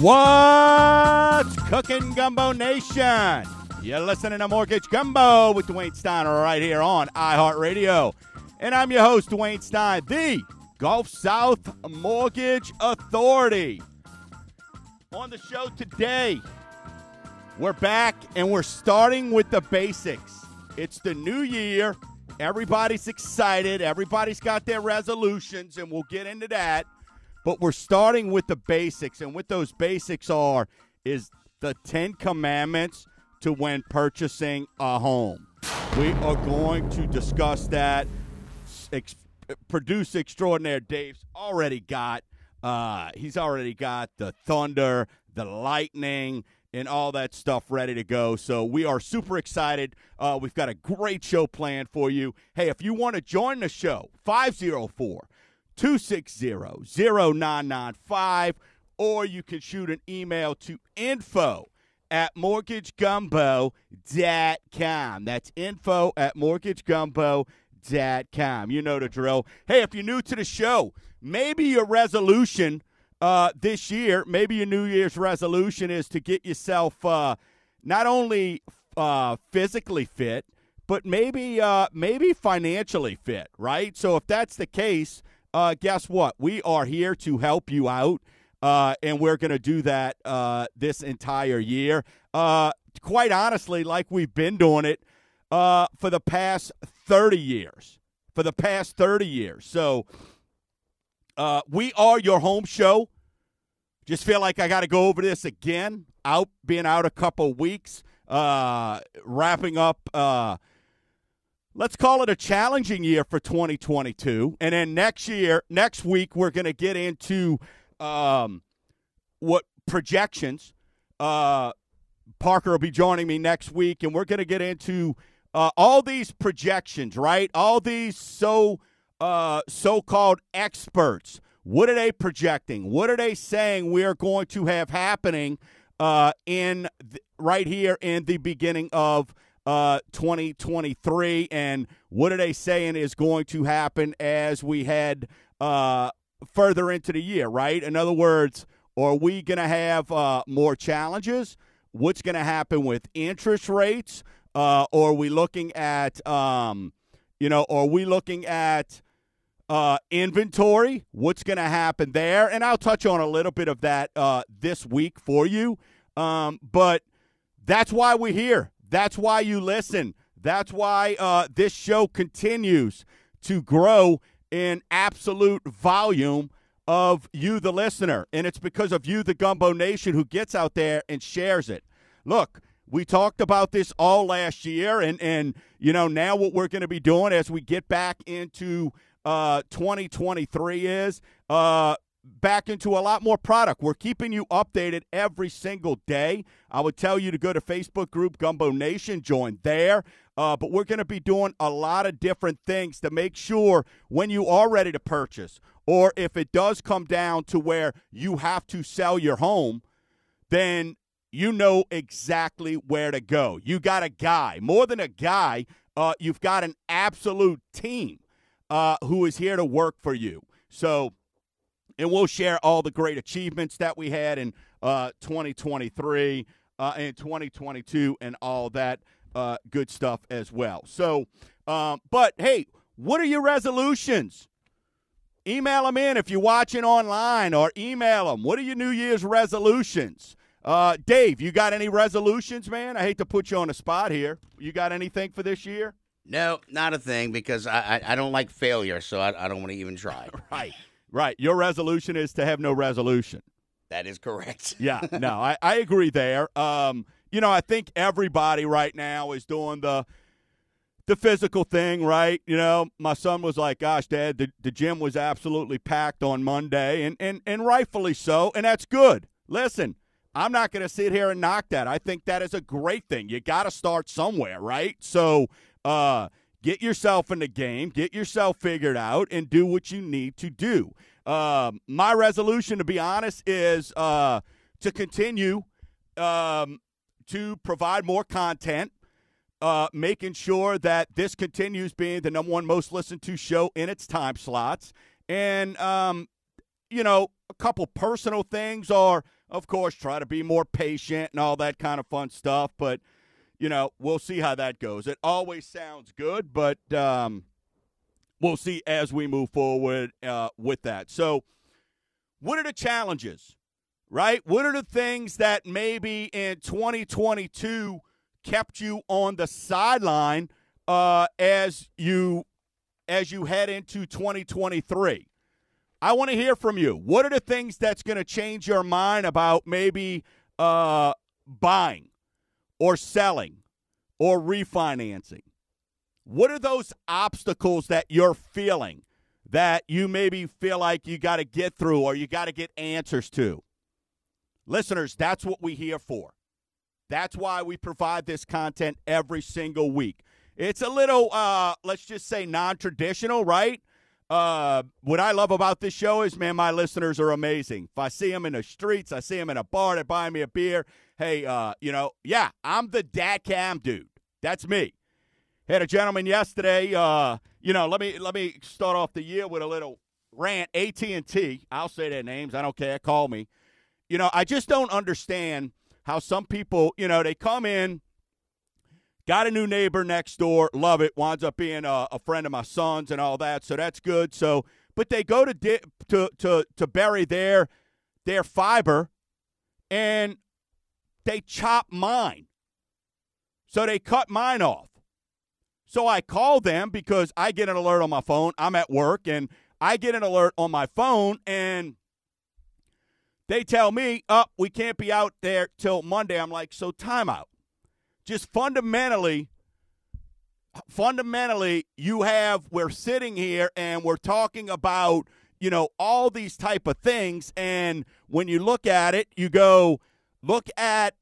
What's cooking, Gumbo Nation? You're listening to Mortgage Gumbo with Dwayne Stein right here on iHeartRadio. And I'm your host, Dwayne Stein, the Gulf South Mortgage Authority. On the show today, we're back and we're starting with the basics. It's the new year. Everybody's excited. Everybody's got their resolutions, and we'll get into that. But we're starting with the basics, and what those basics are is the Ten Commandments to when purchasing a home. We are going to discuss that. Ex- produce extraordinaire Dave's already got. Uh, he's already got the thunder, the lightning, and all that stuff ready to go. So we are super excited. Uh, we've got a great show planned for you. Hey, if you want to join the show, 504 260 0995, or you can shoot an email to info at mortgagegumbo.com. That's info at mortgagegumbo.com. You know the drill. Hey, if you're new to the show, maybe your resolution uh, this year, maybe your New Year's resolution is to get yourself uh, not only uh, physically fit, but maybe uh, maybe financially fit, right? So if that's the case, uh, guess what? We are here to help you out, uh, and we're going to do that uh, this entire year. Uh, quite honestly, like we've been doing it uh, for the past 30 years. For the past 30 years. So uh, we are your home show. Just feel like I got to go over this again. Out, being out a couple weeks, wrapping up let's call it a challenging year for 2022. And then next year, next week, we're going to get into um, what projections. Uh, Parker will be joining me next week, and we're going to get into uh, all these projections, right? All these so uh, so-called experts. What are they projecting? What are they saying we are going to have happening uh, in th- right here in the beginning of uh, 2023. And what are they saying is going to happen as we head uh, further into the year, right? In other words, are we going to have uh, more challenges? What's going to happen with interest rates? Uh, or are we looking at, um, you know, are we looking at uh, inventory? What's going to happen there? And I'll touch on a little bit of that uh, this week for you. Um, but that's why we're here. That's why you listen. That's why uh, this show continues to grow in absolute volume of you, the listener. And it's because of you, the Gumbo Nation, who gets out there and shares it. Look, we talked about this all last year, and, and you know, now what we're going to be doing as we get back into uh, 2023 is uh, back into a lot more product. We're keeping you updated every single day. I would tell you to go to Facebook group Gumbo Nation, join there. Uh, but we're going to be doing a lot of different things to make sure when you are ready to purchase, or if it does come down to where you have to sell your home, then you know exactly where to go. You got a guy, more than a guy, uh, you've got an absolute team uh, who is here to work for you. So and we'll share all the great achievements that we had in uh, 2023 uh, and 2022 and all that uh, good stuff as well. So, um, but hey, what are your resolutions? Email them in if you're watching online or email them. What are your New Year's resolutions? Uh, Dave, you got any resolutions, man? I hate to put you on the spot here. You got anything for this year? No, not a thing because I I, I don't like failure, so I, I don't want to even try. right. Right. Your resolution is to have no resolution. That is correct. yeah. No, I, I agree there. Um, you know, I think everybody right now is doing the the physical thing, right? You know, my son was like, "Gosh, Dad, the, the gym was absolutely packed on Monday, and and and rightfully so, and that's good." Listen, I'm not going to sit here and knock that. I think that is a great thing. You got to start somewhere, right? So, uh, Get yourself in the game, get yourself figured out, and do what you need to do. Um, my resolution, to be honest, is uh, to continue um, to provide more content, uh, making sure that this continues being the number one most listened to show in its time slots. And, um, you know, a couple personal things are of course, try to be more patient and all that kind of fun stuff. But, you know, we'll see how that goes. It always sounds good, but um, we'll see as we move forward uh, with that. So, what are the challenges, right? What are the things that maybe in 2022 kept you on the sideline uh, as you as you head into 2023? I want to hear from you. What are the things that's going to change your mind about maybe uh, buying or selling or refinancing? What are those obstacles that you're feeling that you maybe feel like you got to get through or you got to get answers to? Listeners, that's what we're here for. That's why we provide this content every single week. It's a little, uh, let's just say, non traditional, right? Uh, what I love about this show is, man, my listeners are amazing. If I see them in the streets, I see them in a bar, they buy me a beer. Hey, uh, you know, yeah, I'm the dad cam dude. That's me. Had a gentleman yesterday. Uh, you know, let me let me start off the year with a little rant. AT and T. I'll say their names. I don't care. Call me. You know, I just don't understand how some people, you know, they come in Got a new neighbor next door. Love it. Winds up being a, a friend of my son's and all that. So that's good. So, but they go to di- to to to bury their their fiber, and they chop mine. So they cut mine off. So I call them because I get an alert on my phone. I'm at work and I get an alert on my phone and they tell me, "Up, oh, we can't be out there till Monday." I'm like, "So timeout." just fundamentally fundamentally you have we're sitting here and we're talking about you know all these type of things and when you look at it you go look at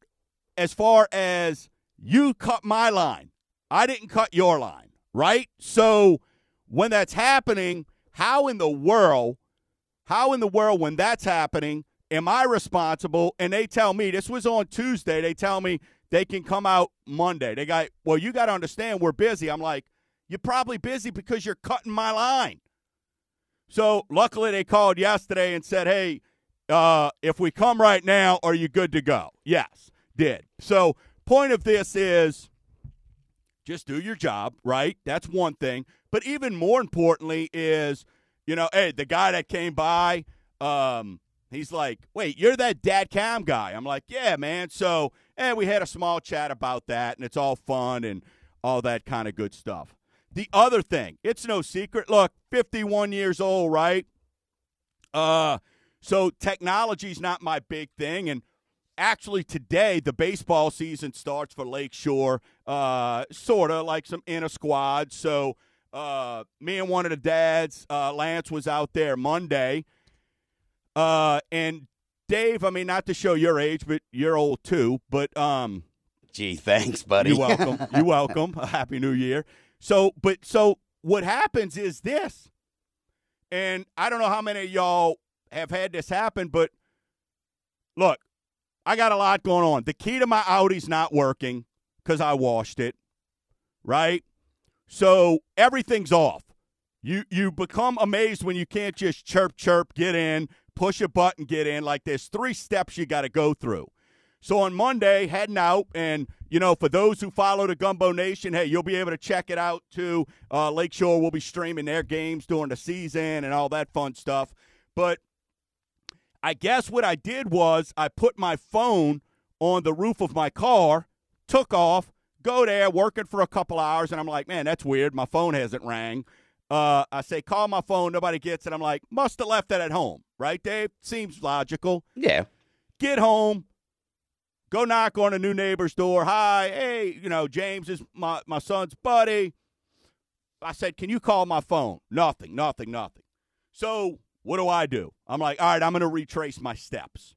as far as you cut my line i didn't cut your line right so when that's happening how in the world how in the world when that's happening am i responsible and they tell me this was on tuesday they tell me they can come out Monday. They got, well, you got to understand we're busy. I'm like, you're probably busy because you're cutting my line. So luckily they called yesterday and said, hey, uh, if we come right now, are you good to go? Yes, did. So point of this is just do your job, right? That's one thing. But even more importantly is, you know, hey, the guy that came by, um, he's like, wait, you're that dad cam guy. I'm like, yeah, man. So and we had a small chat about that, and it's all fun and all that kind of good stuff. The other thing, it's no secret. Look, 51 years old, right? Uh, so technology's not my big thing, and actually today the baseball season starts for Lakeshore, uh, sort of like some inner squad. So uh, me and one of the dads, uh, Lance, was out there Monday, uh, and Dave, I mean, not to show your age, but you're old too. But um, gee, thanks, buddy. You're welcome. you're welcome. A happy New Year. So, but so what happens is this, and I don't know how many of y'all have had this happen, but look, I got a lot going on. The key to my Audi's not working because I washed it, right? So everything's off. You you become amazed when you can't just chirp chirp get in push a button, get in. Like there's three steps you got to go through. So on Monday, heading out, and you know, for those who follow the Gumbo Nation, hey, you'll be able to check it out too. Uh, Lakeshore will be streaming their games during the season and all that fun stuff. But I guess what I did was I put my phone on the roof of my car, took off, go there, working for a couple hours, and I'm like, man, that's weird. My phone hasn't rang. Uh, I say, call my phone, nobody gets it. I'm like, must have left it at home right, Dave? Seems logical. Yeah. Get home, go knock on a new neighbor's door. Hi, hey, you know, James is my, my son's buddy. I said, Can you call my phone? Nothing, nothing, nothing. So what do I do? I'm like, all right, I'm going to retrace my steps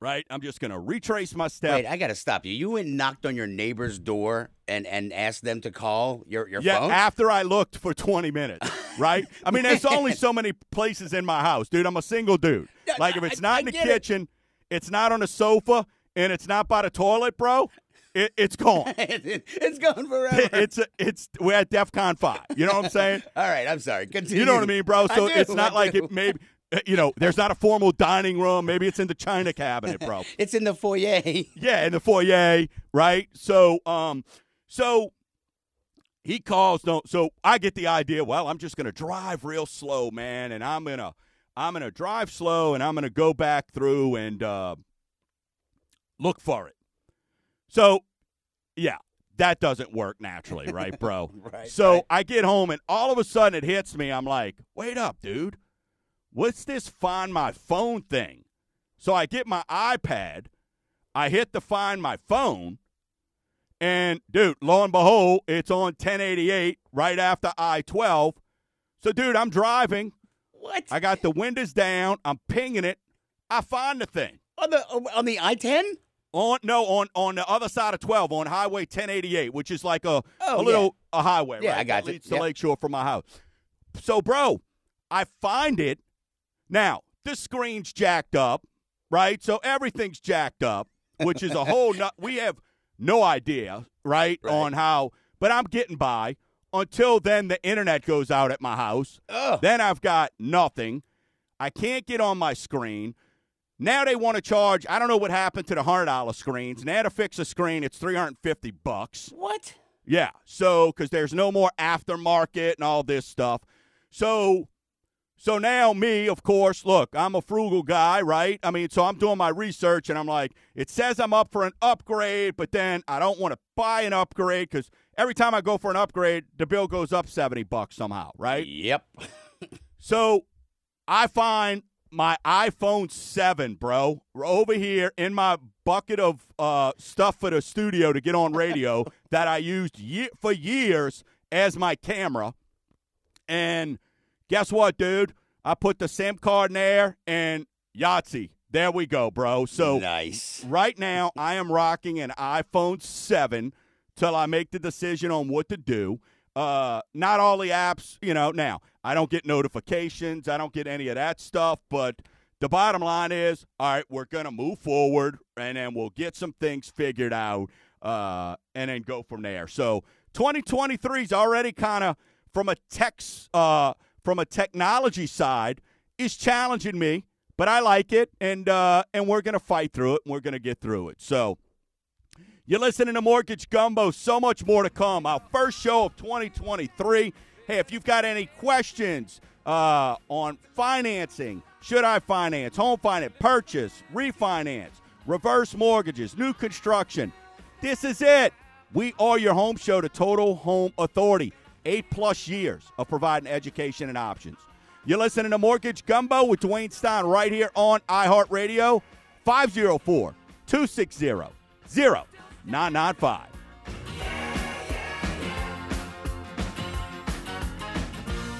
right? I'm just going to retrace my steps. Wait, I got to stop you. You went and knocked on your neighbor's door and, and asked them to call your, your yeah, phone? after I looked for 20 minutes, right? I mean, there's only so many places in my house, dude. I'm a single dude. Like, if it's not I, in the kitchen, it. it's not on the sofa, and it's not by the toilet, bro, it, it's gone. it's gone forever. It's a, it's we're at DefCon five. You know what I'm saying? All right, I'm sorry. Continue. You know what I mean, bro? So do, it's not I like do. it maybe Uh, You know, there's not a formal dining room. Maybe it's in the china cabinet, bro. It's in the foyer. Yeah, in the foyer, right? So, um, so he calls. No, so I get the idea. Well, I'm just gonna drive real slow, man, and I'm gonna, I'm gonna drive slow, and I'm gonna go back through and uh, look for it. So, yeah, that doesn't work naturally, right, bro? Right, So right. I get home, and all of a sudden it hits me. I'm like, wait up, dude. What's this find my phone thing? So I get my iPad. I hit the find my phone. And dude, lo and behold, it's on 1088 right after I 12. So, dude, I'm driving. What? I got the windows down. I'm pinging it. I find the thing. on the on the I ten? On no, on on the other side of 12 on Highway 1088, which is like a, Oh, a little a highway, Yeah, right? I got that you. leads to Lakeshore from my house. So, bro, I find it. Now, the screen's jacked up, right? So everything's jacked up, which is a whole nut. We have no idea, right, Right. on how, but I'm getting by. Until then, the internet goes out at my house. Oh, Then I've got nothing. I can't get on my screen. Now they want to charge. I don't know what happened to the hundred dollar screens. Now to fix a screen, it's three hundred fifty bucks. what? Yeah. So because there's no more aftermarket and all this stuff. So so now me, of course, look, I'm a frugal guy, right? I mean, so I'm doing my research and I'm like, it says I'm up for an upgrade, but then I don't want to buy an upgrade because every time I go for an upgrade, the bill goes up 70 bucks somehow, right? Yep. So I find my iPhone 7, bro, over here in my bucket of uh, stuff for the studio to get on radio that I used ye- for years as my camera. And guess what, dude? I put the SIM card in there and Yahtzee. There we go, bro. So nice. right now I am rocking an iPhone 7 till I make the decision on what to do. Uh, not all the apps, you know. Now I don't get notifications. I don't get any of that stuff. But the bottom line is, all right, we're gonna move forward, and then we'll get some things figured out, uh, and then go from there. So 2023 is already kind of from a tech, uh, from a technology side, is challenging me but I like it, and uh, and we're gonna fight through it, and we're gonna get through it. So. You're listening to Mortgage Gumbo. So much more to come. Our first show of 2023. Hey, if you've got any questions uh, on financing, should I finance, home finance, purchase, refinance, reverse mortgages, new construction, this is it. We are your home show, to Total Home Authority. Eight plus years of providing education and options. You're listening to Mortgage Gumbo with Dwayne Stein right here on iHeartRadio, 504 260 0995.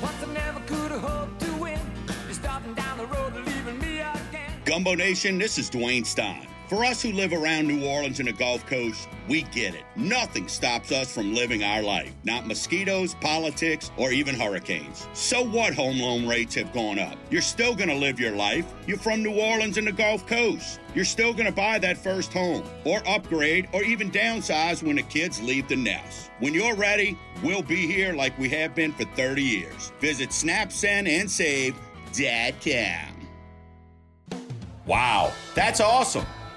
Once I never could have hoped to win. You're starting down the road, leaving me again. Gumbo Nation, this is Dwayne Stein. For us who live around New Orleans and the Gulf Coast, we get it. Nothing stops us from living our life. Not mosquitoes, politics, or even hurricanes. So what home loan rates have gone up? You're still going to live your life. You're from New Orleans and the Gulf Coast. You're still going to buy that first home, or upgrade, or even downsize when the kids leave the nest. When you're ready, we'll be here like we have been for 30 years. Visit snapsendandsave.com. Wow, that's awesome.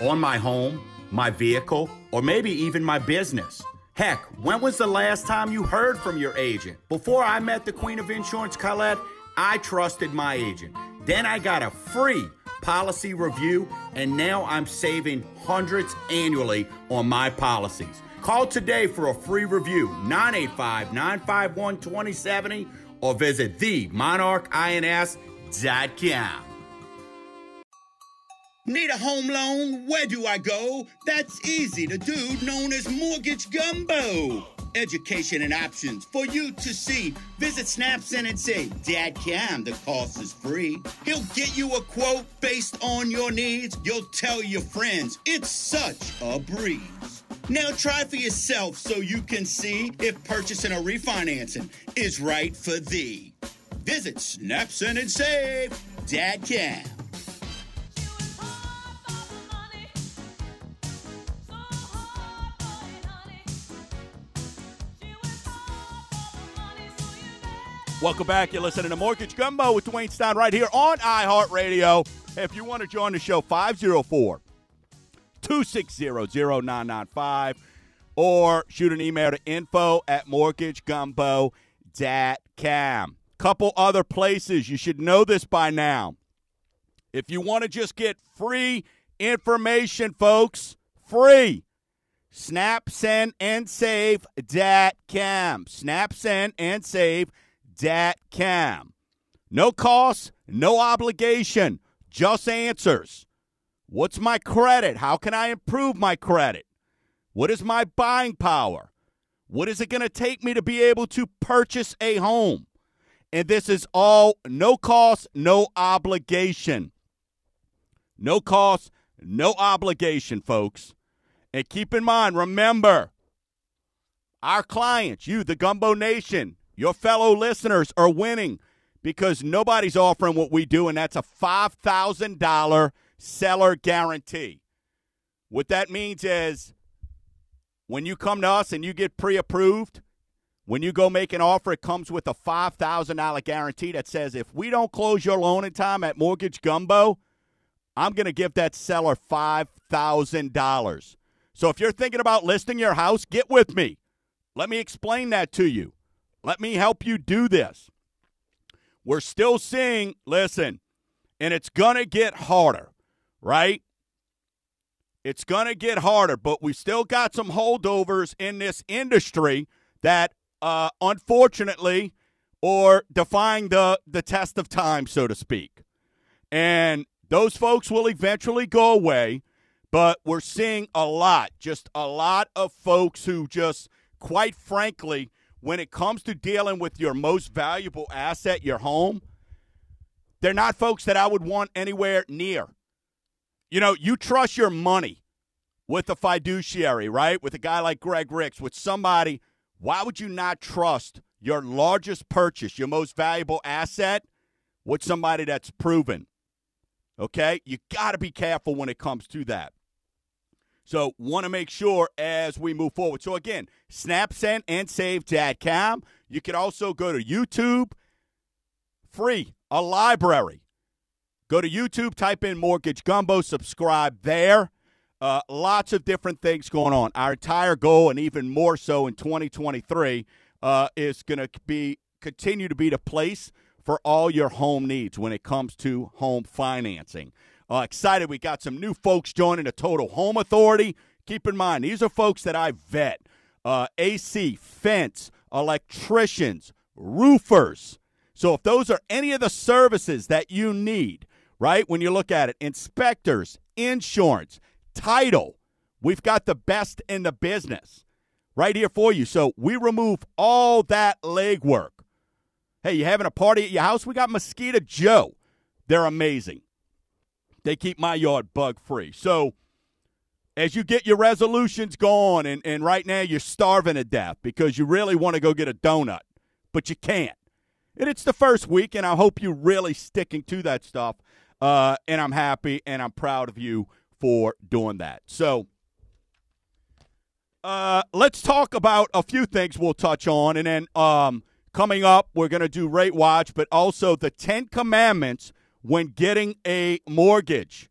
on my home, my vehicle, or maybe even my business? Heck, when was the last time you heard from your agent? Before I met the Queen of Insurance, Colette, I trusted my agent. Then I got a free policy review, and now I'm saving hundreds annually on my policies. Call today for a free review, 985 951 2070, or visit themonarchins.com. Need a home loan? Where do I go? That's easy. The dude known as Mortgage Gumbo. education, and options for you to see. Visit SnapSend and say, Dad Cam, the cost is free. He'll get you a quote based on your needs. You'll tell your friends. It's such a breeze. Now try for yourself so you can see if purchasing or refinancing is right for thee. Visit SnapSend and save. Dad Cam. Welcome back. You're listening to Mortgage Gumbo with Dwayne Stein right here on iHeartRadio. If you want to join the show, 504 260 0995 or shoot an email to info at mortgagegumbo.com. Couple other places. You should know this by now. If you want to just get free information, folks, free. Snap, send, and save dat cam. Snap, send, and save dat cam. No cost, no obligation, just answers. What's my credit? How can I improve my credit? What is my buying power? What is it going to take me to be able to purchase a home? And this is all no cost, no obligation. No cost, no obligation, folks. And keep in mind, remember, our clients, you, the Gumbo Nation, your fellow listeners are winning because nobody's offering what we do, and that's a $5,000 seller guarantee. What that means is when you come to us and you get pre approved, when you go make an offer, it comes with a $5,000 guarantee that says if we don't close your loan in time at Mortgage Gumbo, I'm going to give that seller $5,000. So if you're thinking about listing your house, get with me. Let me explain that to you. Let me help you do this. We're still seeing, listen, and it's going to get harder, right? It's going to get harder, but we still got some holdovers in this industry that, uh, unfortunately, or defying the, the test of time, so to speak. And those folks will eventually go away, but we're seeing a lot, just a lot of folks who just, quite frankly, when it comes to dealing with your most valuable asset, your home, they're not folks that I would want anywhere near. You know, you trust your money with a fiduciary, right? With a guy like Greg Ricks, with somebody, why would you not trust your largest purchase, your most valuable asset, with somebody that's proven? Okay? You got to be careful when it comes to that. So, want to make sure as we move forward. So, again, snap, send, and save.com. You can also go to YouTube, free, a library. Go to YouTube, type in Mortgage Gumbo, subscribe there. Uh, lots of different things going on. Our entire goal, and even more so in 2023, uh, is going to be continue to be the place for all your home needs when it comes to home financing. Uh, excited, we got some new folks joining the Total Home Authority. Keep in mind, these are folks that I vet uh, AC, fence, electricians, roofers. So if those are any of the services that you need, right, when you look at it, inspectors, insurance, title, we've got the best in the business right here for you. So we remove all that legwork. Hey, you having a party at your house? We got Mosquito Joe. They're amazing. They keep my yard bug free. So as you get your resolutions going, and, and right now you're starving to death because you really want to go get a donut, but you can't. And it's the first week, and I hope you're really sticking to that stuff. Uh, and I'm happy and I'm proud of you for doing that. So uh, let's talk about a few things we'll touch on. And then um, coming up, we're going to do Rate Watch, but also the 10 Commandments when getting a mortgage.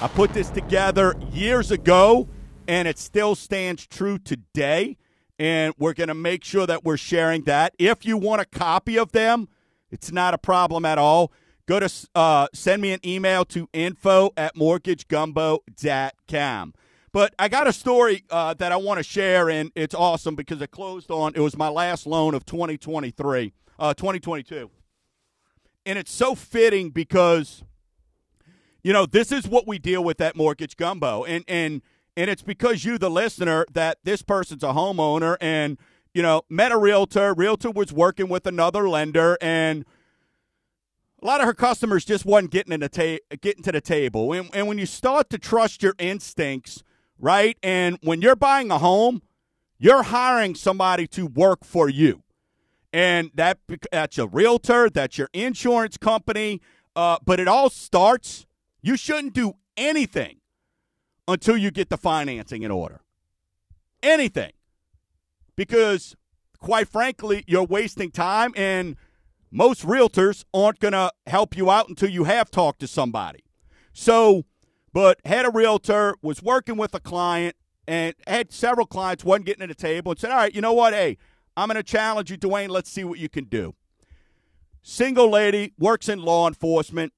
I put this together years ago, and it still stands true today. And we're going to make sure that we're sharing that. If you want a copy of them, it's not a problem at all. Go to uh, send me an email to info at mortgagegumbo.com. But I got a story uh, that I want to share, and it's awesome because it closed on, it was my last loan of 2023, uh, 2022 and it's so fitting because you know this is what we deal with at mortgage gumbo and and and it's because you the listener that this person's a homeowner and you know, met a realtor. Realtor was working with another lender, and a lot of her customers just wasn't getting in ta- getting to the table. And, and when you start to trust your instincts, right, and when you're buying a home, you're hiring somebody to work for you, and that that's a realtor, that's your insurance company. Uh, but it all starts. You shouldn't do anything until you get the financing in order. Anything. Because, quite frankly, you're wasting time, and most realtors aren't going to help you out until you have talked to somebody. So, but had a realtor, was working with a client, and had several clients, wasn't getting to the table, and said, All right, you know what? Hey, I'm going to challenge you, Dwayne. Let's see what you can do. Single lady, works in law enforcement,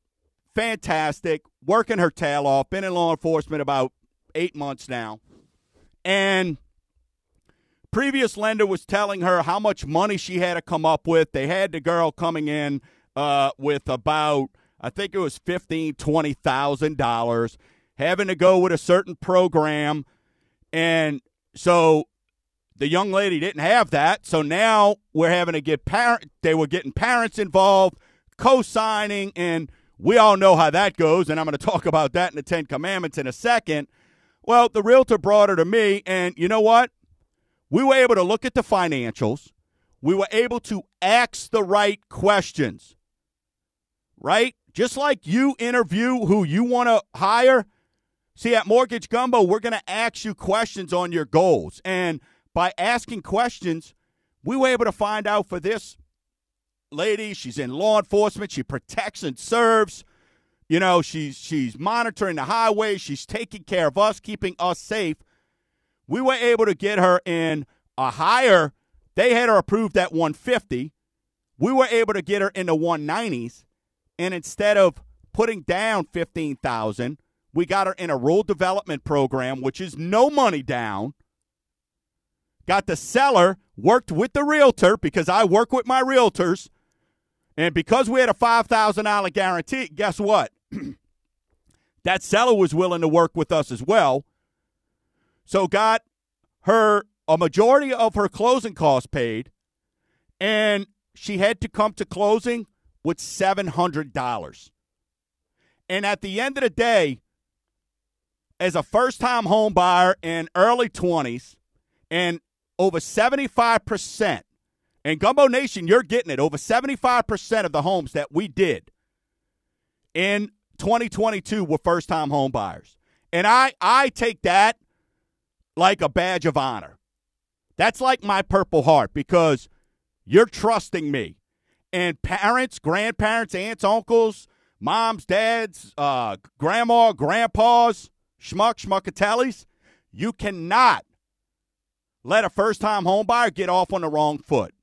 fantastic, working her tail off, been in law enforcement about eight months now. And previous lender was telling her how much money she had to come up with. They had the girl coming in uh, with about, I think it was fifteen, twenty thousand dollars, having to go with a certain program, and so the young lady didn't have that. So now we're having to get parent. They were getting parents involved, co-signing, and we all know how that goes. And I'm going to talk about that in the Ten Commandments in a second. Well, the realtor brought her to me, and you know what? We were able to look at the financials. We were able to ask the right questions, right? Just like you interview who you want to hire. See, at Mortgage Gumbo, we're going to ask you questions on your goals. And by asking questions, we were able to find out for this lady, she's in law enforcement, she protects and serves. You know, she's she's monitoring the highway, she's taking care of us, keeping us safe. We were able to get her in a higher. They had her approved at 150. We were able to get her in the 190s, and instead of putting down 15,000, we got her in a rural development program, which is no money down. Got the seller worked with the realtor because I work with my realtors, and because we had a five thousand dollar guarantee, guess what? that seller was willing to work with us as well. So got her a majority of her closing costs paid, and she had to come to closing with seven hundred dollars. And at the end of the day, as a first time home buyer in early 20s, and over 75%, and Gumbo Nation, you're getting it, over 75% of the homes that we did in 2022 were first time home buyers. And I, I take that like a badge of honor. That's like my Purple Heart because you're trusting me. And parents, grandparents, aunts, uncles, moms, dads, uh, grandma, grandpas, schmuck, schmuckatellis, you cannot let a first time homebuyer get off on the wrong foot.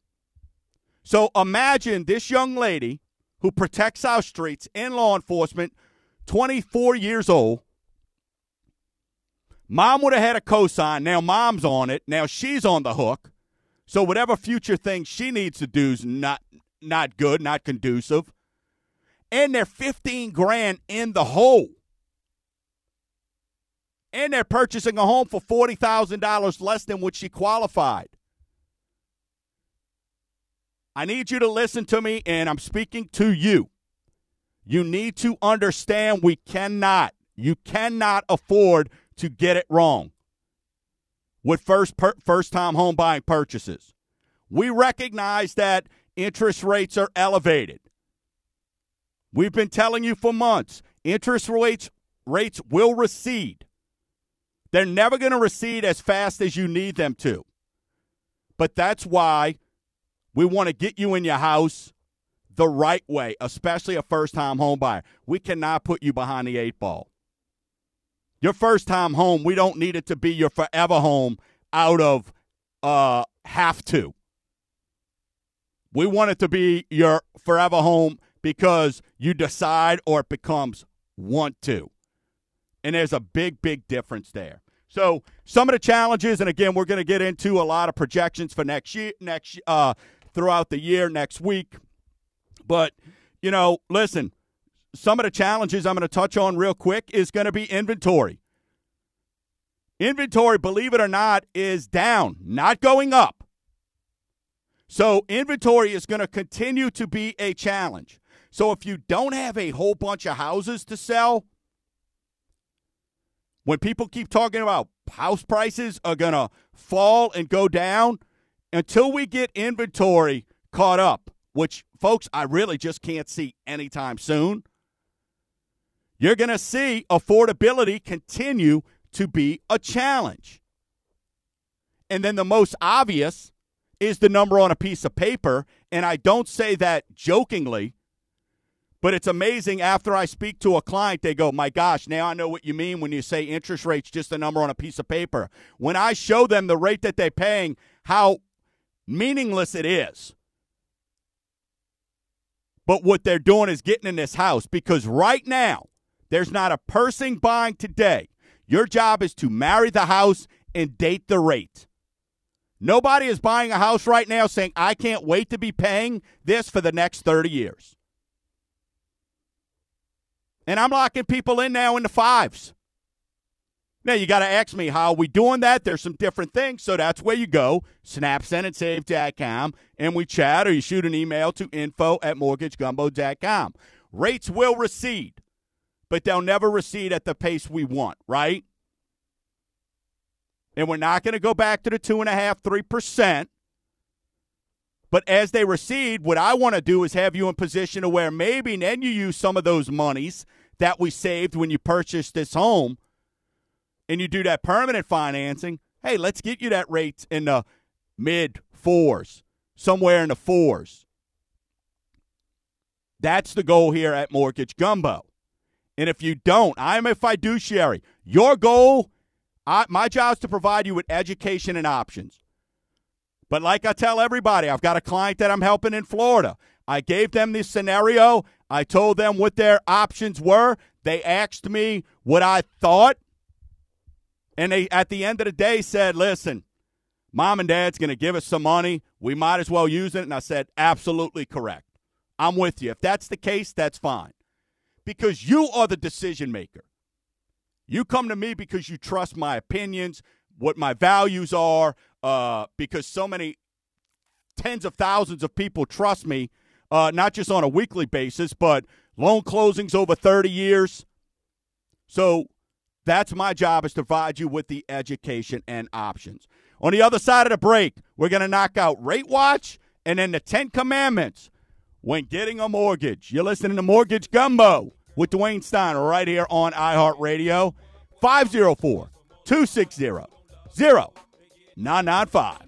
So imagine this young lady who protects our streets in law enforcement, 24 years old. Mom would have had a cosign. Now mom's on it. Now she's on the hook. So whatever future thing she needs to do is not not good, not conducive. And they're 15 grand in the hole and they're purchasing a home for $40,000 less than what she qualified. I need you to listen to me, and I'm speaking to you. You need to understand we cannot, you cannot afford to get it wrong with first per, first time home buying purchases. We recognize that interest rates are elevated. We've been telling you for months, interest rates rates will recede. They're never going to recede as fast as you need them to. But that's why we want to get you in your house the right way, especially a first time home buyer. We cannot put you behind the eight ball. Your first time home, we don't need it to be your forever home out of uh, have to. We want it to be your forever home because you decide or it becomes want to. And there's a big, big difference there. So some of the challenges, and again, we're going to get into a lot of projections for next year, next uh, throughout the year, next week. But you know, listen, some of the challenges I'm going to touch on real quick is going to be inventory. Inventory, believe it or not, is down, not going up. So inventory is going to continue to be a challenge. So if you don't have a whole bunch of houses to sell, when people keep talking about house prices are going to fall and go down, until we get inventory caught up, which, folks, I really just can't see anytime soon, you're going to see affordability continue to be a challenge. And then the most obvious is the number on a piece of paper. And I don't say that jokingly, but it's amazing after I speak to a client, they go, My gosh, now I know what you mean when you say interest rate's just a number on a piece of paper. When I show them the rate that they're paying, how meaningless it is. But what they're doing is getting in this house because right now, there's not a person buying today. Your job is to marry the house and date the rate. Nobody is buying a house right now saying, I can't wait to be paying this for the next 30 years. And I'm locking people in now in the fives. Now you got to ask me how are we doing that? There's some different things, so that's where you go. SnapSendandSave.com, and we chat, or you shoot an email to info at mortgagegumbo.com. Rates will recede, but they'll never recede at the pace we want, right? And we're not going to go back to the two and a half, three percent. But as they recede, what I want to do is have you in position to where maybe then you use some of those monies that we saved when you purchased this home and you do that permanent financing, hey, let's get you that rate in the mid fours, somewhere in the fours. That's the goal here at Mortgage Gumbo. And if you don't, I'm a fiduciary. Your goal, I, my job is to provide you with education and options. But like I tell everybody, I've got a client that I'm helping in Florida. I gave them this scenario. I told them what their options were. They asked me what I thought. And they, at the end of the day, said, listen, mom and dad's going to give us some money. We might as well use it. And I said, absolutely correct. I'm with you. If that's the case, that's fine. Because you are the decision maker. You come to me because you trust my opinions, what my values are, uh, because so many tens of thousands of people trust me, uh, not just on a weekly basis, but loan closings over 30 years. So that's my job is to provide you with the education and options. On the other side of the break, we're going to knock out Rate Watch and then the 10 Commandments when getting a mortgage. You're listening to Mortgage Gumbo with Dwayne Stein right here on iHeartRadio. 504 260 0995.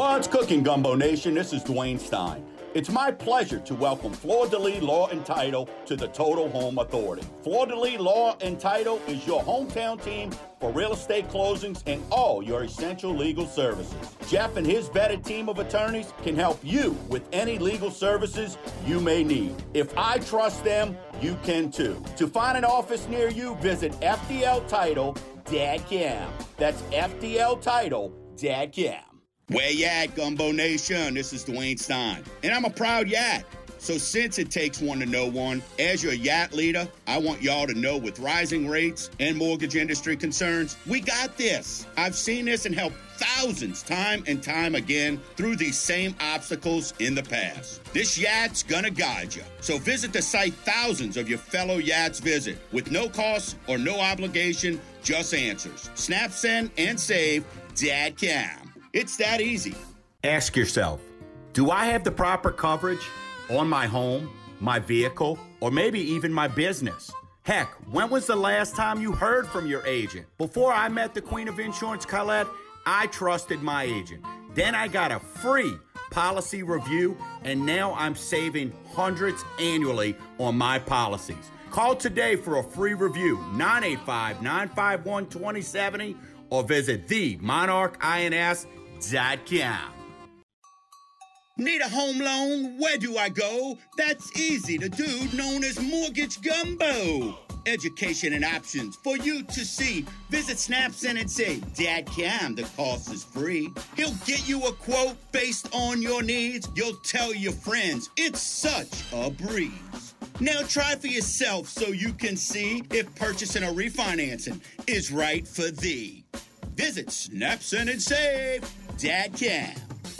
What's cooking, Gumbo Nation? This is Dwayne Stein. It's my pleasure to welcome Fleur de Lis Law and Title to the Total Home Authority. Fleur de Lis Law and Title is your hometown team for real estate closings and all your essential legal services. Jeff and his vetted team of attorneys can help you with any legal services you may need. If I trust them, you can too. To find an office near you, visit FDLTitle.com. That's FDLTitle.com. Where you at, Gumbo Nation? This is Dwayne Stein, and I'm a proud Yat. So since it takes one to know one, as your Yat leader, I want y'all to know with rising rates and mortgage industry concerns, we got this. I've seen this and helped thousands time and time again through these same obstacles in the past. This Yat's gonna guide you. So visit the site thousands of your fellow Yats visit with no cost or no obligation, just answers. Snap, send, and save Dadcam. It's that easy. Ask yourself Do I have the proper coverage on my home, my vehicle, or maybe even my business? Heck, when was the last time you heard from your agent? Before I met the Queen of Insurance, Colette, I trusted my agent. Then I got a free policy review, and now I'm saving hundreds annually on my policies. Call today for a free review, 985 951 2070, or visit themonarchins.com. Need a home loan? Where do I go? That's easy. The dude known as Mortgage Gumbo. Education and options for you to see. Visit SnapSend and say, Dadcam, the cost is free. He'll get you a quote based on your needs. You'll tell your friends. It's such a breeze. Now try for yourself so you can see if purchasing or refinancing is right for thee. Visit snaps and save snapsendandsave.com.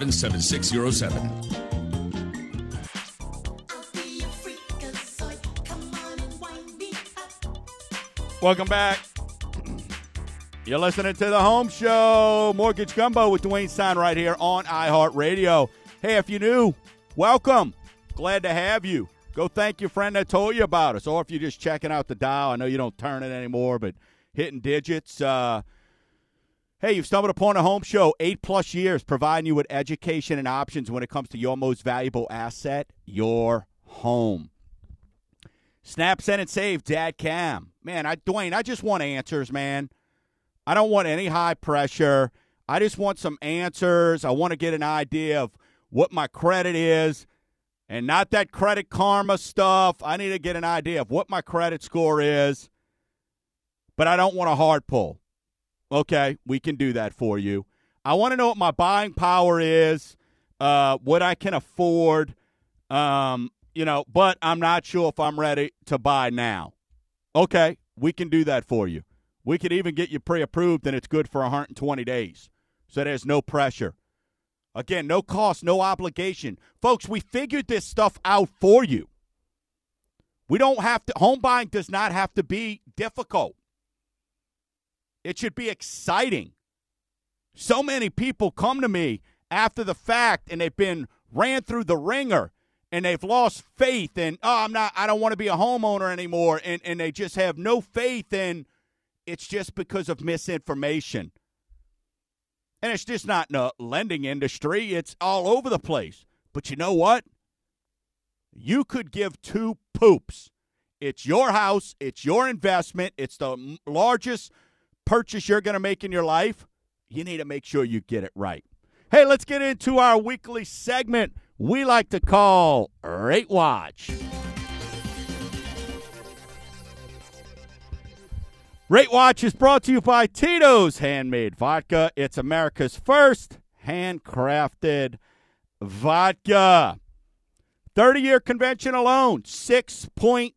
7607. Welcome back. You're listening to the Home Show, Mortgage Gumbo with Dwayne Stein right here on iHeartRadio. Hey, if you're new, welcome. Glad to have you. Go thank your friend that told you about us. Or if you're just checking out the dial, I know you don't turn it anymore, but hitting digits. Uh, hey, you've stumbled upon a home show, eight plus years, providing you with education and options when it comes to your most valuable asset, your home. Snap, send, and save, Dad Cam. Man, I Dwayne, I just want answers, man. I don't want any high pressure. I just want some answers. I want to get an idea of what my credit is and not that credit karma stuff. I need to get an idea of what my credit score is, but I don't want a hard pull. Okay, we can do that for you. I want to know what my buying power is, uh, what I can afford, um, you know, but I'm not sure if I'm ready to buy now. Okay, we can do that for you. We could even get you pre approved, and it's good for 120 days. So there's no pressure. Again, no cost, no obligation. Folks, we figured this stuff out for you. We don't have to, home buying does not have to be difficult. It should be exciting. So many people come to me after the fact and they've been ran through the ringer and they've lost faith and oh I'm not I don't want to be a homeowner anymore and, and they just have no faith and it's just because of misinformation. And it's just not in the lending industry, it's all over the place. But you know what? You could give two poops. It's your house, it's your investment, it's the largest purchase you're going to make in your life. You need to make sure you get it right. Hey, let's get into our weekly segment we like to call Rate Watch. Rate Watch is brought to you by Tito's Handmade Vodka. It's America's first handcrafted vodka. 30 year conventional loan, 6.20.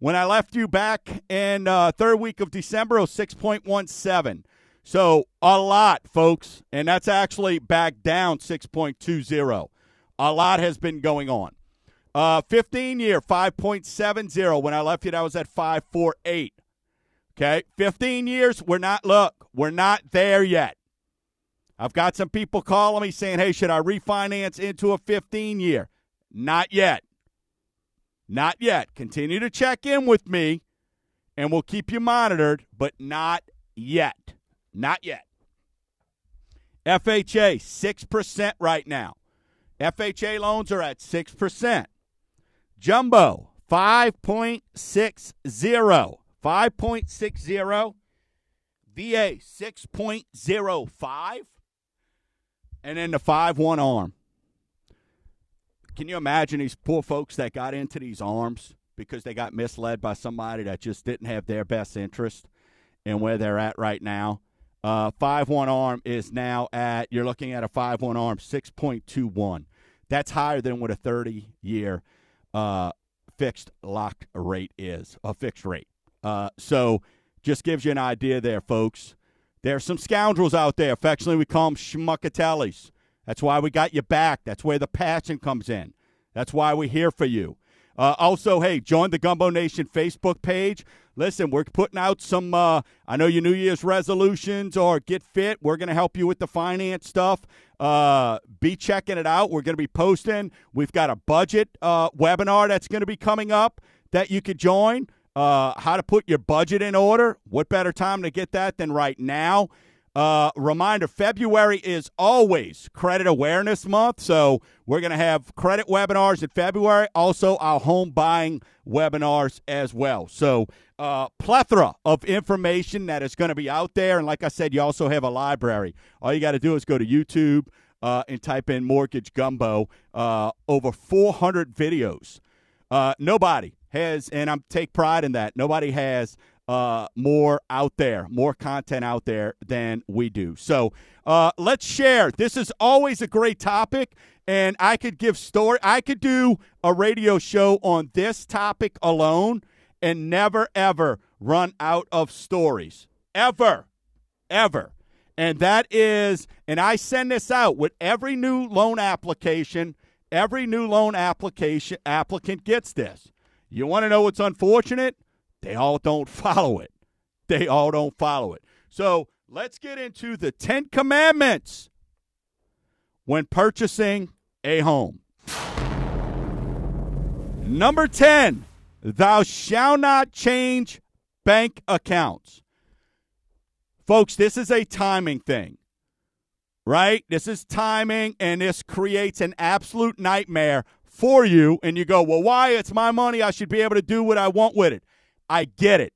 When I left you back in uh, third week of December, was 6.17. So a lot, folks. And that's actually back down 6.20. A lot has been going on. Uh, 15 year, 5.70. When I left you, I was at 548. Okay. 15 years, we're not, look, we're not there yet. I've got some people calling me saying, hey, should I refinance into a 15 year? Not yet. Not yet. Continue to check in with me and we'll keep you monitored, but not yet. Not yet. FHA, 6% right now. FHA loans are at 6%. Jumbo, 5.60. 5.60. VA, 6.05. And then the 5 1 arm. Can you imagine these poor folks that got into these arms because they got misled by somebody that just didn't have their best interest in where they're at right now? Uh, 5 1 arm is now at, you're looking at a 5 1 arm, 6.21. That's higher than what a 30 year uh, fixed locked rate is, a fixed rate. Uh, so just gives you an idea there, folks. There's some scoundrels out there. Affectionately, we call them schmuckatellis. That's why we got you back. That's where the passion comes in. That's why we're here for you. Uh, also, hey, join the Gumbo Nation Facebook page. Listen, we're putting out some, uh, I know your New Year's resolutions or get fit. We're going to help you with the finance stuff. Uh, be checking it out. We're going to be posting. We've got a budget uh, webinar that's going to be coming up that you could join. Uh, how to put your budget in order. What better time to get that than right now? Uh, reminder February is always Credit Awareness Month. So we're going to have credit webinars in February, also our home buying webinars as well. So, uh, plethora of information that is going to be out there. And like I said, you also have a library. All you got to do is go to YouTube uh, and type in Mortgage Gumbo. Uh, over 400 videos. Uh, nobody has, and I'm take pride in that. Nobody has uh, more out there, more content out there than we do. So uh, let's share. This is always a great topic, and I could give story. I could do a radio show on this topic alone, and never ever run out of stories. Ever, ever. And that is, and I send this out with every new loan application. Every new loan application applicant gets this. You want to know what's unfortunate? They all don't follow it. They all don't follow it. So let's get into the Ten Commandments when purchasing a home. Number 10, thou shalt not change bank accounts. Folks, this is a timing thing, right? This is timing, and this creates an absolute nightmare for you. And you go, well, why? It's my money. I should be able to do what I want with it. I get it.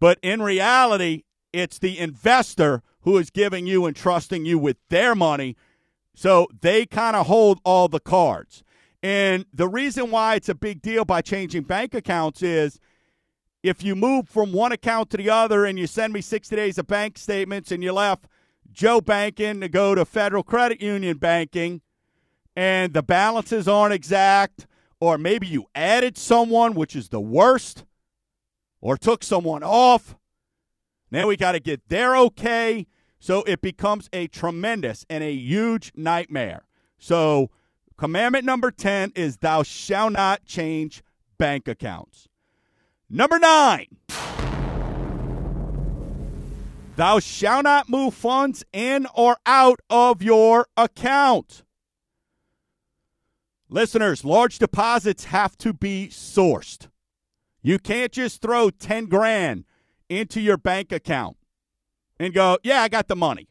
But in reality, it's the investor who is giving you and trusting you with their money. So they kind of hold all the cards. And the reason why it's a big deal by changing bank accounts is if you move from one account to the other and you send me 60 days of bank statements and you left Joe banking to go to Federal Credit Union banking and the balances aren't exact, or maybe you added someone, which is the worst, or took someone off. Now we got to get there okay. So it becomes a tremendous and a huge nightmare. So, commandment number 10 is thou shalt not change bank accounts. Number nine, thou shalt not move funds in or out of your account. Listeners, large deposits have to be sourced. You can't just throw 10 grand into your bank account and go, yeah, I got the money.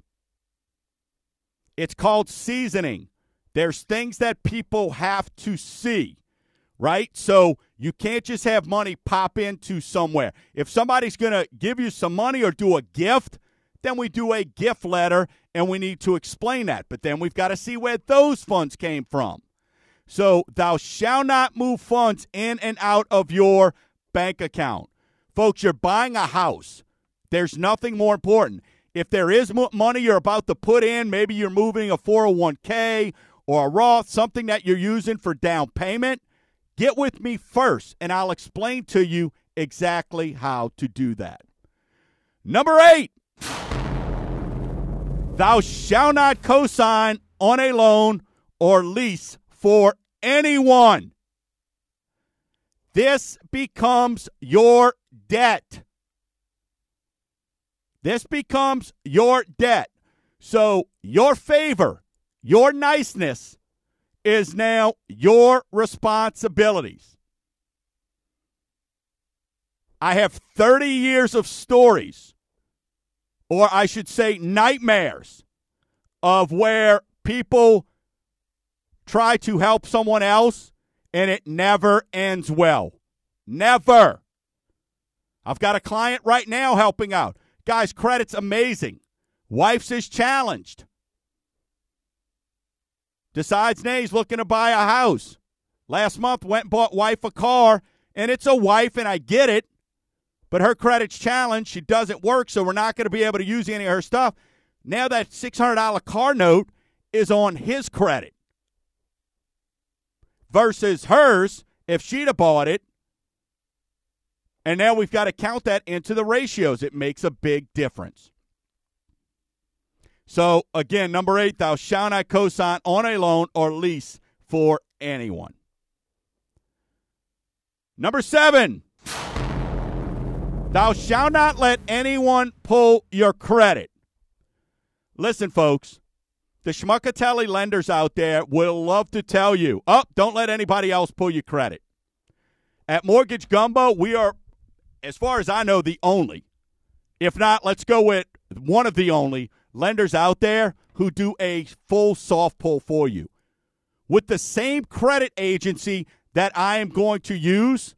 It's called seasoning. There's things that people have to see, right? So you can't just have money pop into somewhere. If somebody's going to give you some money or do a gift, then we do a gift letter and we need to explain that. But then we've got to see where those funds came from. So thou shalt not move funds in and out of your bank account. Folks, you're buying a house. There's nothing more important. If there is money you're about to put in, maybe you're moving a 401k or a Roth, something that you're using for down payment, get with me first and I'll explain to you exactly how to do that. Number eight, thou shalt not cosign on a loan or lease for anyone. This becomes your debt. This becomes your debt. So your favor, your niceness is now your responsibilities. I have 30 years of stories, or I should say nightmares, of where people try to help someone else and it never ends well. Never. I've got a client right now helping out. Guys, credit's amazing. Wife's is challenged. Decides nay, he's looking to buy a house. Last month went and bought wife a car, and it's a wife, and I get it, but her credit's challenged. She doesn't work, so we're not going to be able to use any of her stuff. Now that $600 car note is on his credit versus hers if she'd have bought it. And now we've got to count that into the ratios. It makes a big difference. So, again, number eight, thou shalt not cosign on a loan or lease for anyone. Number seven, thou shalt not let anyone pull your credit. Listen, folks, the Schmuckatelli lenders out there will love to tell you, oh, don't let anybody else pull your credit. At Mortgage Gumbo, we are, as far as I know, the only. If not, let's go with one of the only lenders out there who do a full soft pull for you with the same credit agency that I am going to use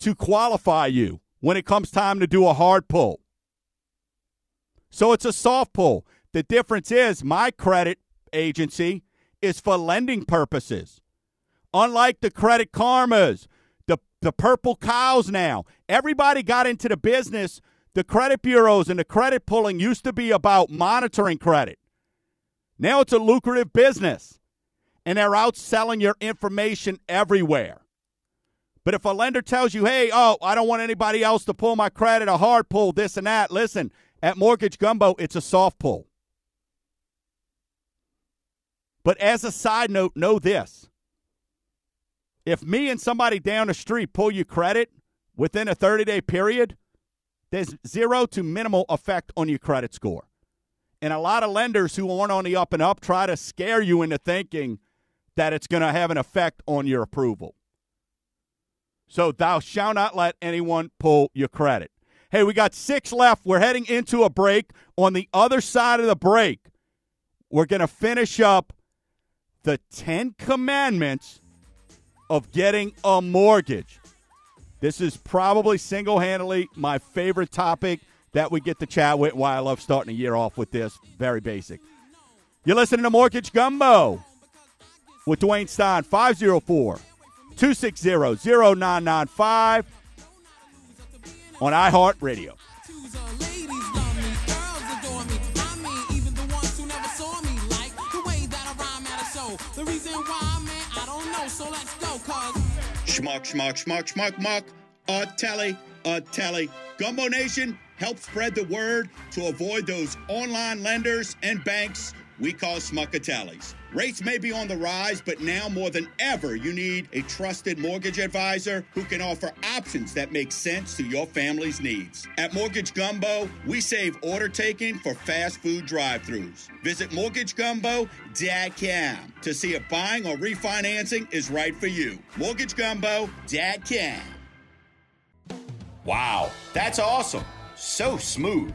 to qualify you when it comes time to do a hard pull. So it's a soft pull. The difference is my credit agency is for lending purposes. Unlike the credit karmas, the, the purple cows now, everybody got into the business. The credit bureaus and the credit pulling used to be about monitoring credit. Now it's a lucrative business, and they're out selling your information everywhere. But if a lender tells you, hey, oh, I don't want anybody else to pull my credit, a hard pull, this and that, listen, at Mortgage Gumbo, it's a soft pull. But as a side note, know this. If me and somebody down the street pull you credit within a 30 day period, there's zero to minimal effect on your credit score. And a lot of lenders who aren't on the up and up try to scare you into thinking that it's going to have an effect on your approval. So thou shalt not let anyone pull your credit. Hey, we got six left. We're heading into a break. On the other side of the break, we're going to finish up the Ten Commandments of getting a mortgage. This is probably single handedly my favorite topic that we get to chat with. Why I love starting a year off with this. Very basic. You're listening to Mortgage Gumbo with Dwayne Stein, 504 260 0995 on iHeartRadio. Schmuck, schmuck, schmuck, schmuck, muck. A telly, a telly. Gumbo Nation, help spread the word to avoid those online lenders and banks we call smuckatellis. Rates may be on the rise, but now more than ever, you need a trusted mortgage advisor who can offer options that make sense to your family's needs. At Mortgage Gumbo, we save order taking for fast food drive throughs. Visit mortgagegumbo.com to see if buying or refinancing is right for you. Mortgagegumbo.com. Wow, that's awesome. So smooth.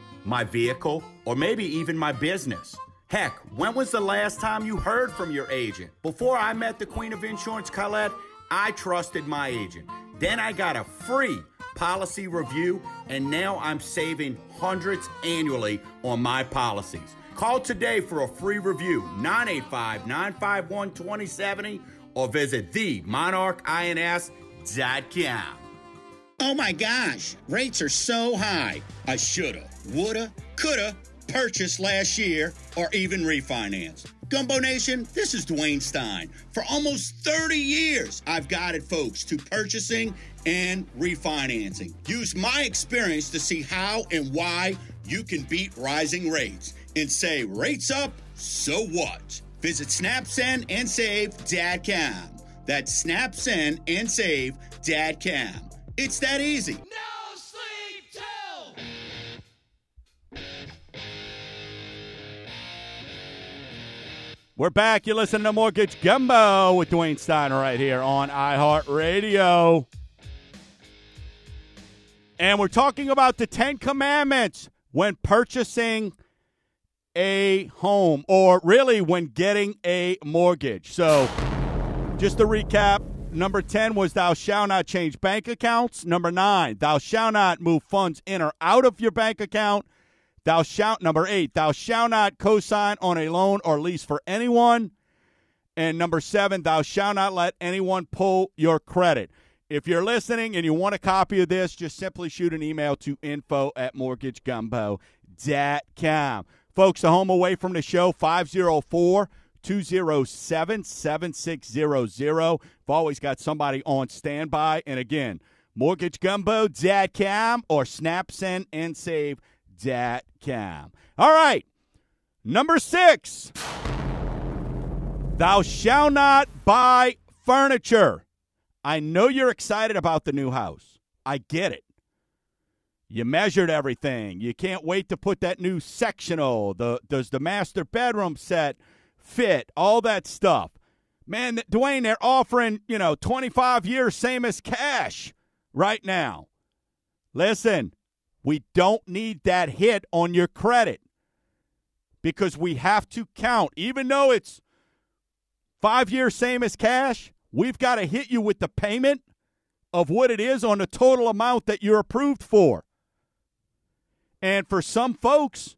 my vehicle, or maybe even my business? Heck, when was the last time you heard from your agent? Before I met the Queen of Insurance, Colette, I trusted my agent. Then I got a free policy review, and now I'm saving hundreds annually on my policies. Call today for a free review, 985 951 2070, or visit themonarchins.com. Oh my gosh, rates are so high. I shoulda, woulda, coulda purchased last year or even refinanced. Gumbo Nation, this is Dwayne Stein. For almost 30 years, I've guided folks to purchasing and refinancing. Use my experience to see how and why you can beat rising rates and say, rates up, so what? Visit snapsendandsave.com. That's snapsendandsave.com. It's that easy. No We're back. You're listening to Mortgage Gumbo with Dwayne Steiner right here on iHeartRadio. And we're talking about the Ten Commandments when purchasing a home or really when getting a mortgage. So, just to recap number 10 was thou shalt not change bank accounts. Number 9, thou shalt not move funds in or out of your bank account. Thou shalt, number 8, thou shalt not co sign on a loan or lease for anyone. And number 7, thou shalt not let anyone pull your credit. If you're listening and you want a copy of this, just simply shoot an email to info at mortgagegumbo.com. Folks, the home away from the show, 504 207 7600. I've always got somebody on standby. And again, mortgagegumbo.com or snapsendandsave.com. com. All right. Number six. Thou shalt not buy furniture. I know you're excited about the new house. I get it. You measured everything. You can't wait to put that new sectional. The does the master bedroom set fit? All that stuff. Man, Dwayne, they're offering, you know, 25 years same as cash right now. Listen, we don't need that hit on your credit because we have to count. Even though it's five years same as cash, we've got to hit you with the payment of what it is on the total amount that you're approved for. And for some folks,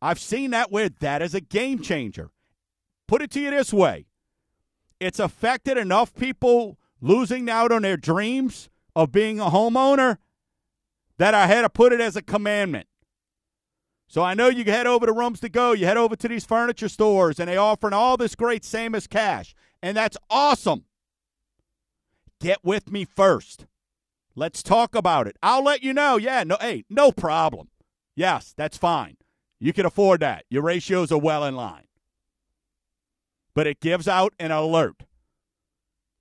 I've seen that where that is a game changer. Put it to you this way it's affected enough people losing out on their dreams of being a homeowner that I had to put it as a commandment. So I know you head over to Rooms to Go, you head over to these furniture stores, and they offering all this great same as cash. And that's awesome. Get with me first. Let's talk about it. I'll let you know. Yeah, no, hey, no problem. Yes, that's fine. You can afford that. Your ratios are well in line. But it gives out an alert.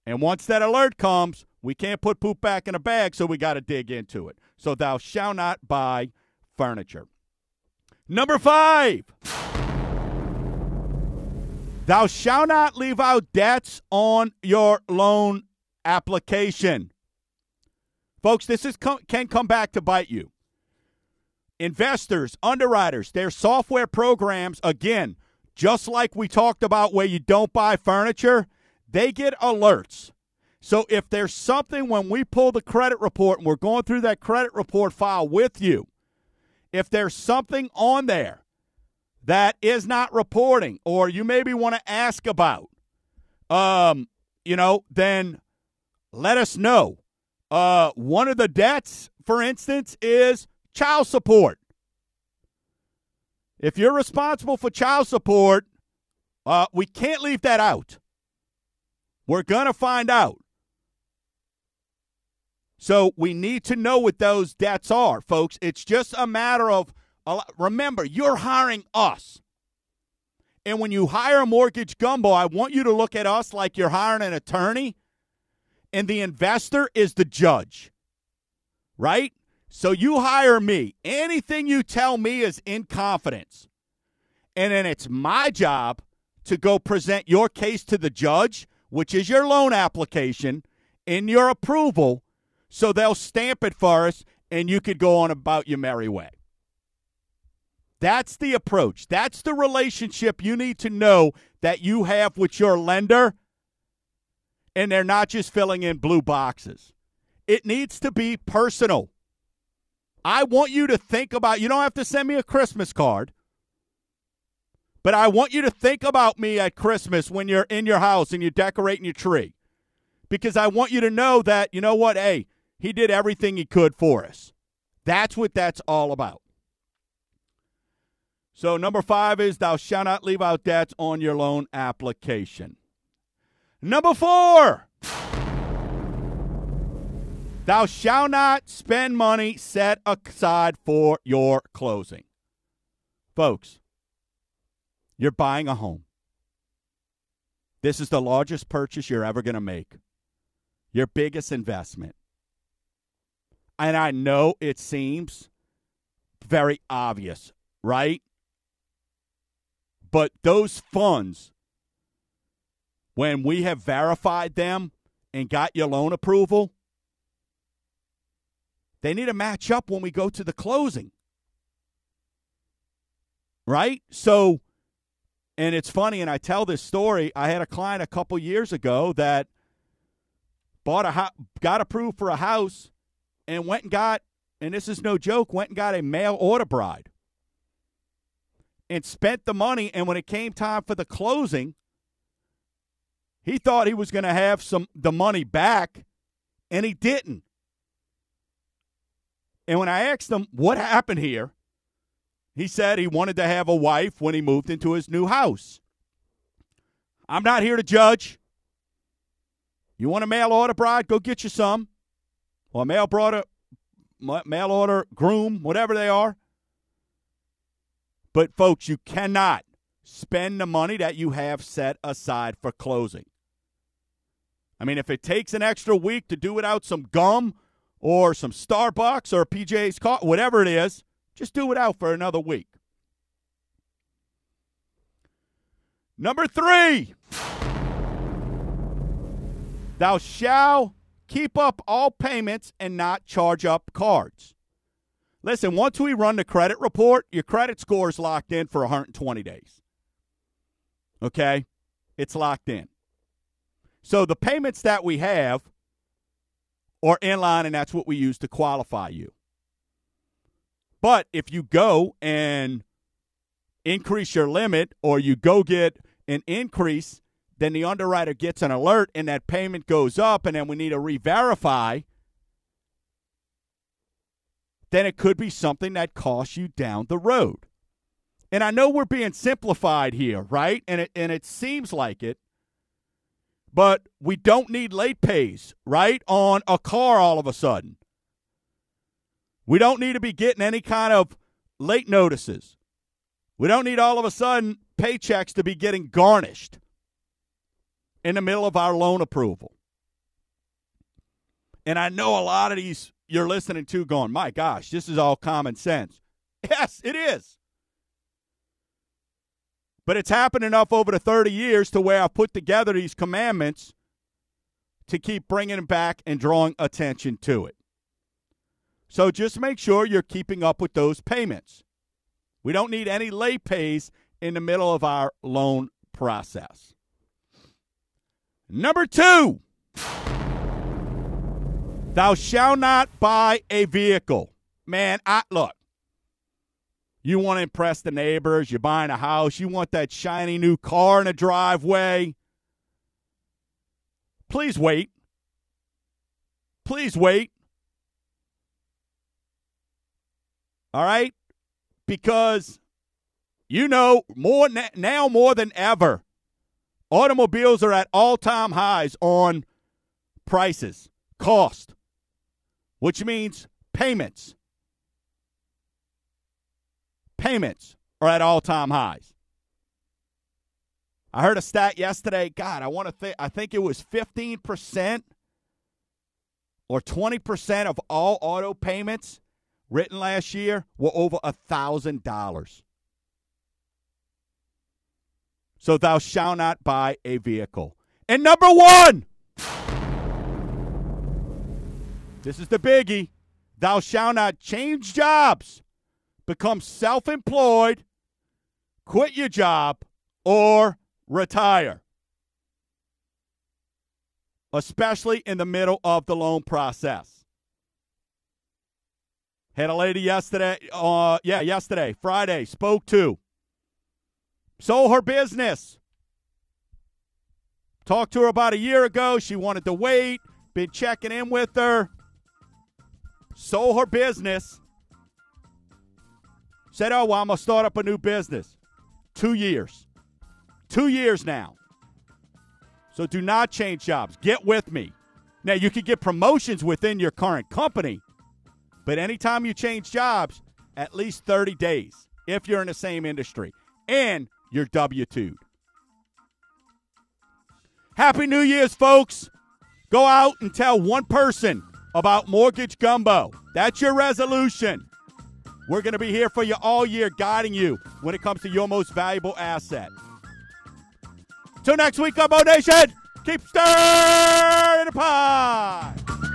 And once that alert comes, we can't put poop back in a bag, so we got to dig into it. So thou shalt not buy furniture. Number five. Thou shalt not leave out debts on your loan application. Folks, this is can come back to bite you. Investors, underwriters, their software programs, again, just like we talked about where you don't buy furniture, they get alerts. So if there's something when we pull the credit report and we're going through that credit report file with you, if there's something on there that is not reporting or you maybe want to ask about, um, you know, then let us know. Uh, one of the debts, for instance, is child support. If you're responsible for child support, uh, we can't leave that out. We're going to find out. So we need to know what those debts are, folks. It's just a matter of remember, you're hiring us. And when you hire a mortgage gumbo, I want you to look at us like you're hiring an attorney and the investor is the judge. Right? So you hire me. Anything you tell me is in confidence. And then it's my job to go present your case to the judge, which is your loan application, in your approval so they'll stamp it for us and you could go on about your merry way. That's the approach. That's the relationship you need to know that you have with your lender, and they're not just filling in blue boxes. It needs to be personal. I want you to think about, you don't have to send me a Christmas card, but I want you to think about me at Christmas when you're in your house and you're decorating your tree. Because I want you to know that, you know what, hey, he did everything he could for us. That's what that's all about. So, number five is thou shalt not leave out debts on your loan application. Number four, thou shalt not spend money set aside for your closing. Folks, you're buying a home. This is the largest purchase you're ever going to make, your biggest investment. And I know it seems very obvious, right? But those funds, when we have verified them and got your loan approval, they need to match up when we go to the closing. Right? So, and it's funny, and I tell this story. I had a client a couple years ago that bought a ho- got approved for a house and went and got, and this is no joke, went and got a mail order bride and spent the money. And when it came time for the closing, he thought he was going to have some the money back, and he didn't. And when I asked him what happened here, he said he wanted to have a wife when he moved into his new house. I'm not here to judge. You want a mail order bride? Go get you some or mail order, mail order groom, whatever they are. But, folks, you cannot spend the money that you have set aside for closing. I mean, if it takes an extra week to do without some gum or some Starbucks or PJ's car, whatever it is, just do it out for another week. Number three, thou shalt keep up all payments and not charge up cards. Listen, once we run the credit report, your credit score is locked in for 120 days. Okay? It's locked in. So the payments that we have are in line, and that's what we use to qualify you. But if you go and increase your limit or you go get an increase, then the underwriter gets an alert and that payment goes up, and then we need to re verify. Then it could be something that costs you down the road. And I know we're being simplified here, right? And it, and it seems like it, but we don't need late pays, right? On a car all of a sudden. We don't need to be getting any kind of late notices. We don't need all of a sudden paychecks to be getting garnished in the middle of our loan approval. And I know a lot of these you're listening to going, my gosh, this is all common sense. Yes, it is. But it's happened enough over the 30 years to where I've put together these commandments to keep bringing it back and drawing attention to it. So just make sure you're keeping up with those payments. We don't need any late pays in the middle of our loan process. Number two, thou shalt not buy a vehicle. Man, I look. You want to impress the neighbors, you're buying a house, you want that shiny new car in the driveway. Please wait. Please wait. All right? Because you know, more now more than ever, automobiles are at all-time highs on prices, cost, which means payments. Payments are at all-time highs. I heard a stat yesterday. God, I want to think. I think it was fifteen percent or twenty percent of all auto payments written last year were over a thousand dollars. So thou shalt not buy a vehicle. And number one, this is the biggie. Thou shalt not change jobs, become self employed, quit your job, or retire. Especially in the middle of the loan process. Had a lady yesterday, uh, yeah, yesterday, Friday, spoke to. Sold her business. Talked to her about a year ago. She wanted to wait. Been checking in with her. Sold her business. Said, oh, well, I'm going to start up a new business. Two years. Two years now. So do not change jobs. Get with me. Now, you can get promotions within your current company, but anytime you change jobs, at least 30 days if you're in the same industry and you're W 2'd. Happy New Year's, folks. Go out and tell one person about Mortgage Gumbo. That's your resolution. We're going to be here for you all year, guiding you when it comes to your most valuable asset. Till next week, Gumbo Nation, keep stirring the pot.